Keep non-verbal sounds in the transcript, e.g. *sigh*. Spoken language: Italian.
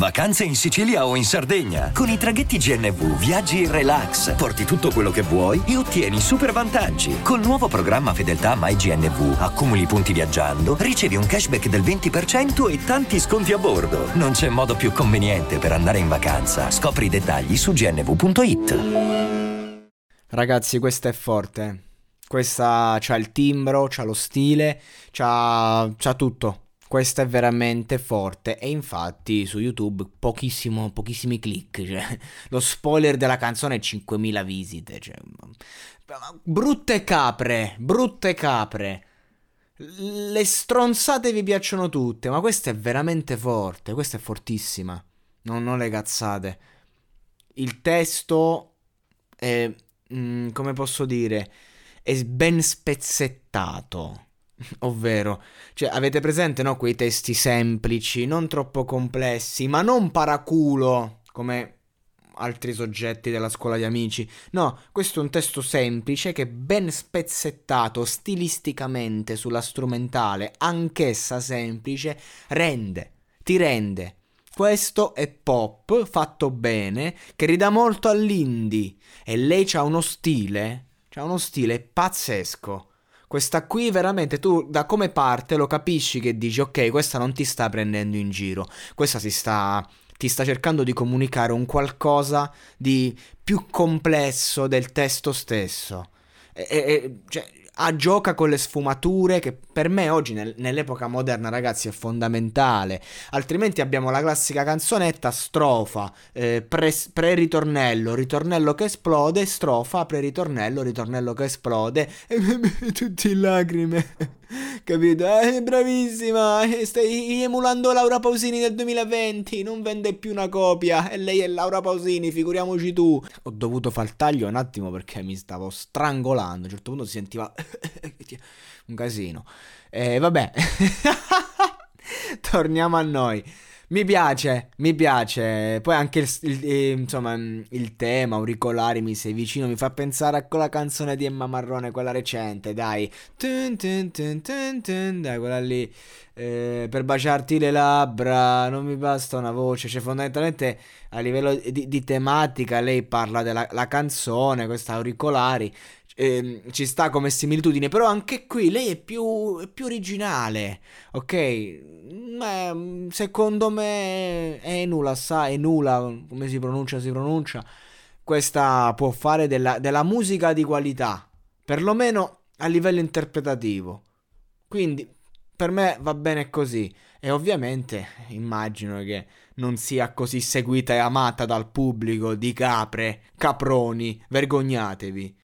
Vacanze in Sicilia o in Sardegna. Con i traghetti GNV viaggi in relax, porti tutto quello che vuoi e ottieni super vantaggi. Col nuovo programma Fedeltà MyGNV accumuli punti viaggiando, ricevi un cashback del 20% e tanti sconti a bordo. Non c'è modo più conveniente per andare in vacanza. Scopri i dettagli su gnv.it. Ragazzi, questa è forte. Questa c'ha il timbro, c'ha lo stile, c'ha, c'ha tutto. Questa è veramente forte e infatti su YouTube pochissimo, pochissimi click, *laughs* cioè, lo spoiler della canzone è 5.000 visite, cioè, brutte capre, brutte capre. Le stronzate vi piacciono tutte, ma questa è veramente forte, questa è fortissima, non, non le cazzate. Il testo è, mm, come posso dire, è ben spezzettato *laughs* Ovvero, cioè, avete presente, no, quei testi semplici, non troppo complessi, ma non paraculo, come altri soggetti della scuola di amici. No, questo è un testo semplice che ben spezzettato stilisticamente sulla strumentale, anch'essa semplice, rende, ti rende. Questo è pop fatto bene, che ridà molto all'indie e lei ha uno stile, ha uno stile pazzesco. Questa qui veramente tu da come parte lo capisci che dici ok questa non ti sta prendendo in giro, questa si sta ti sta cercando di comunicare un qualcosa di più complesso del testo stesso. E, e, cioè, ah, gioca con le sfumature che per me oggi nel, nell'epoca moderna ragazzi è fondamentale. Altrimenti abbiamo la classica canzonetta strofa eh, pre, pre-ritornello ritornello che esplode strofa pre-ritornello ritornello che esplode *laughs* e tutti in lacrime capito? Eh, bravissima stai emulando Laura Pausini del 2020 non vende più una copia e lei è Laura Pausini figuriamoci tu ho dovuto far taglio un attimo perché mi stavo strangolando a un certo punto si sentiva *laughs* un casino. E eh, vabbè, *laughs* torniamo a noi. Mi piace, mi piace. Poi anche il, il, eh, insomma, il tema, auricolari, mi sei vicino, mi fa pensare a quella canzone di Emma Marrone, quella recente, dai. Tun, tun, tun, dai, quella lì. Eh, per baciarti le labbra, non mi basta una voce. Cioè, fondamentalmente a livello di, di tematica, lei parla della canzone, questa auricolari eh, ci sta come similitudine, però anche qui lei è più, è più originale, ok? Ma secondo me Enula sa, Enula, come si pronuncia, si pronuncia, questa può fare della, della musica di qualità, perlomeno a livello interpretativo. Quindi per me va bene così. E ovviamente immagino che non sia così seguita e amata dal pubblico di capre, caproni, vergognatevi.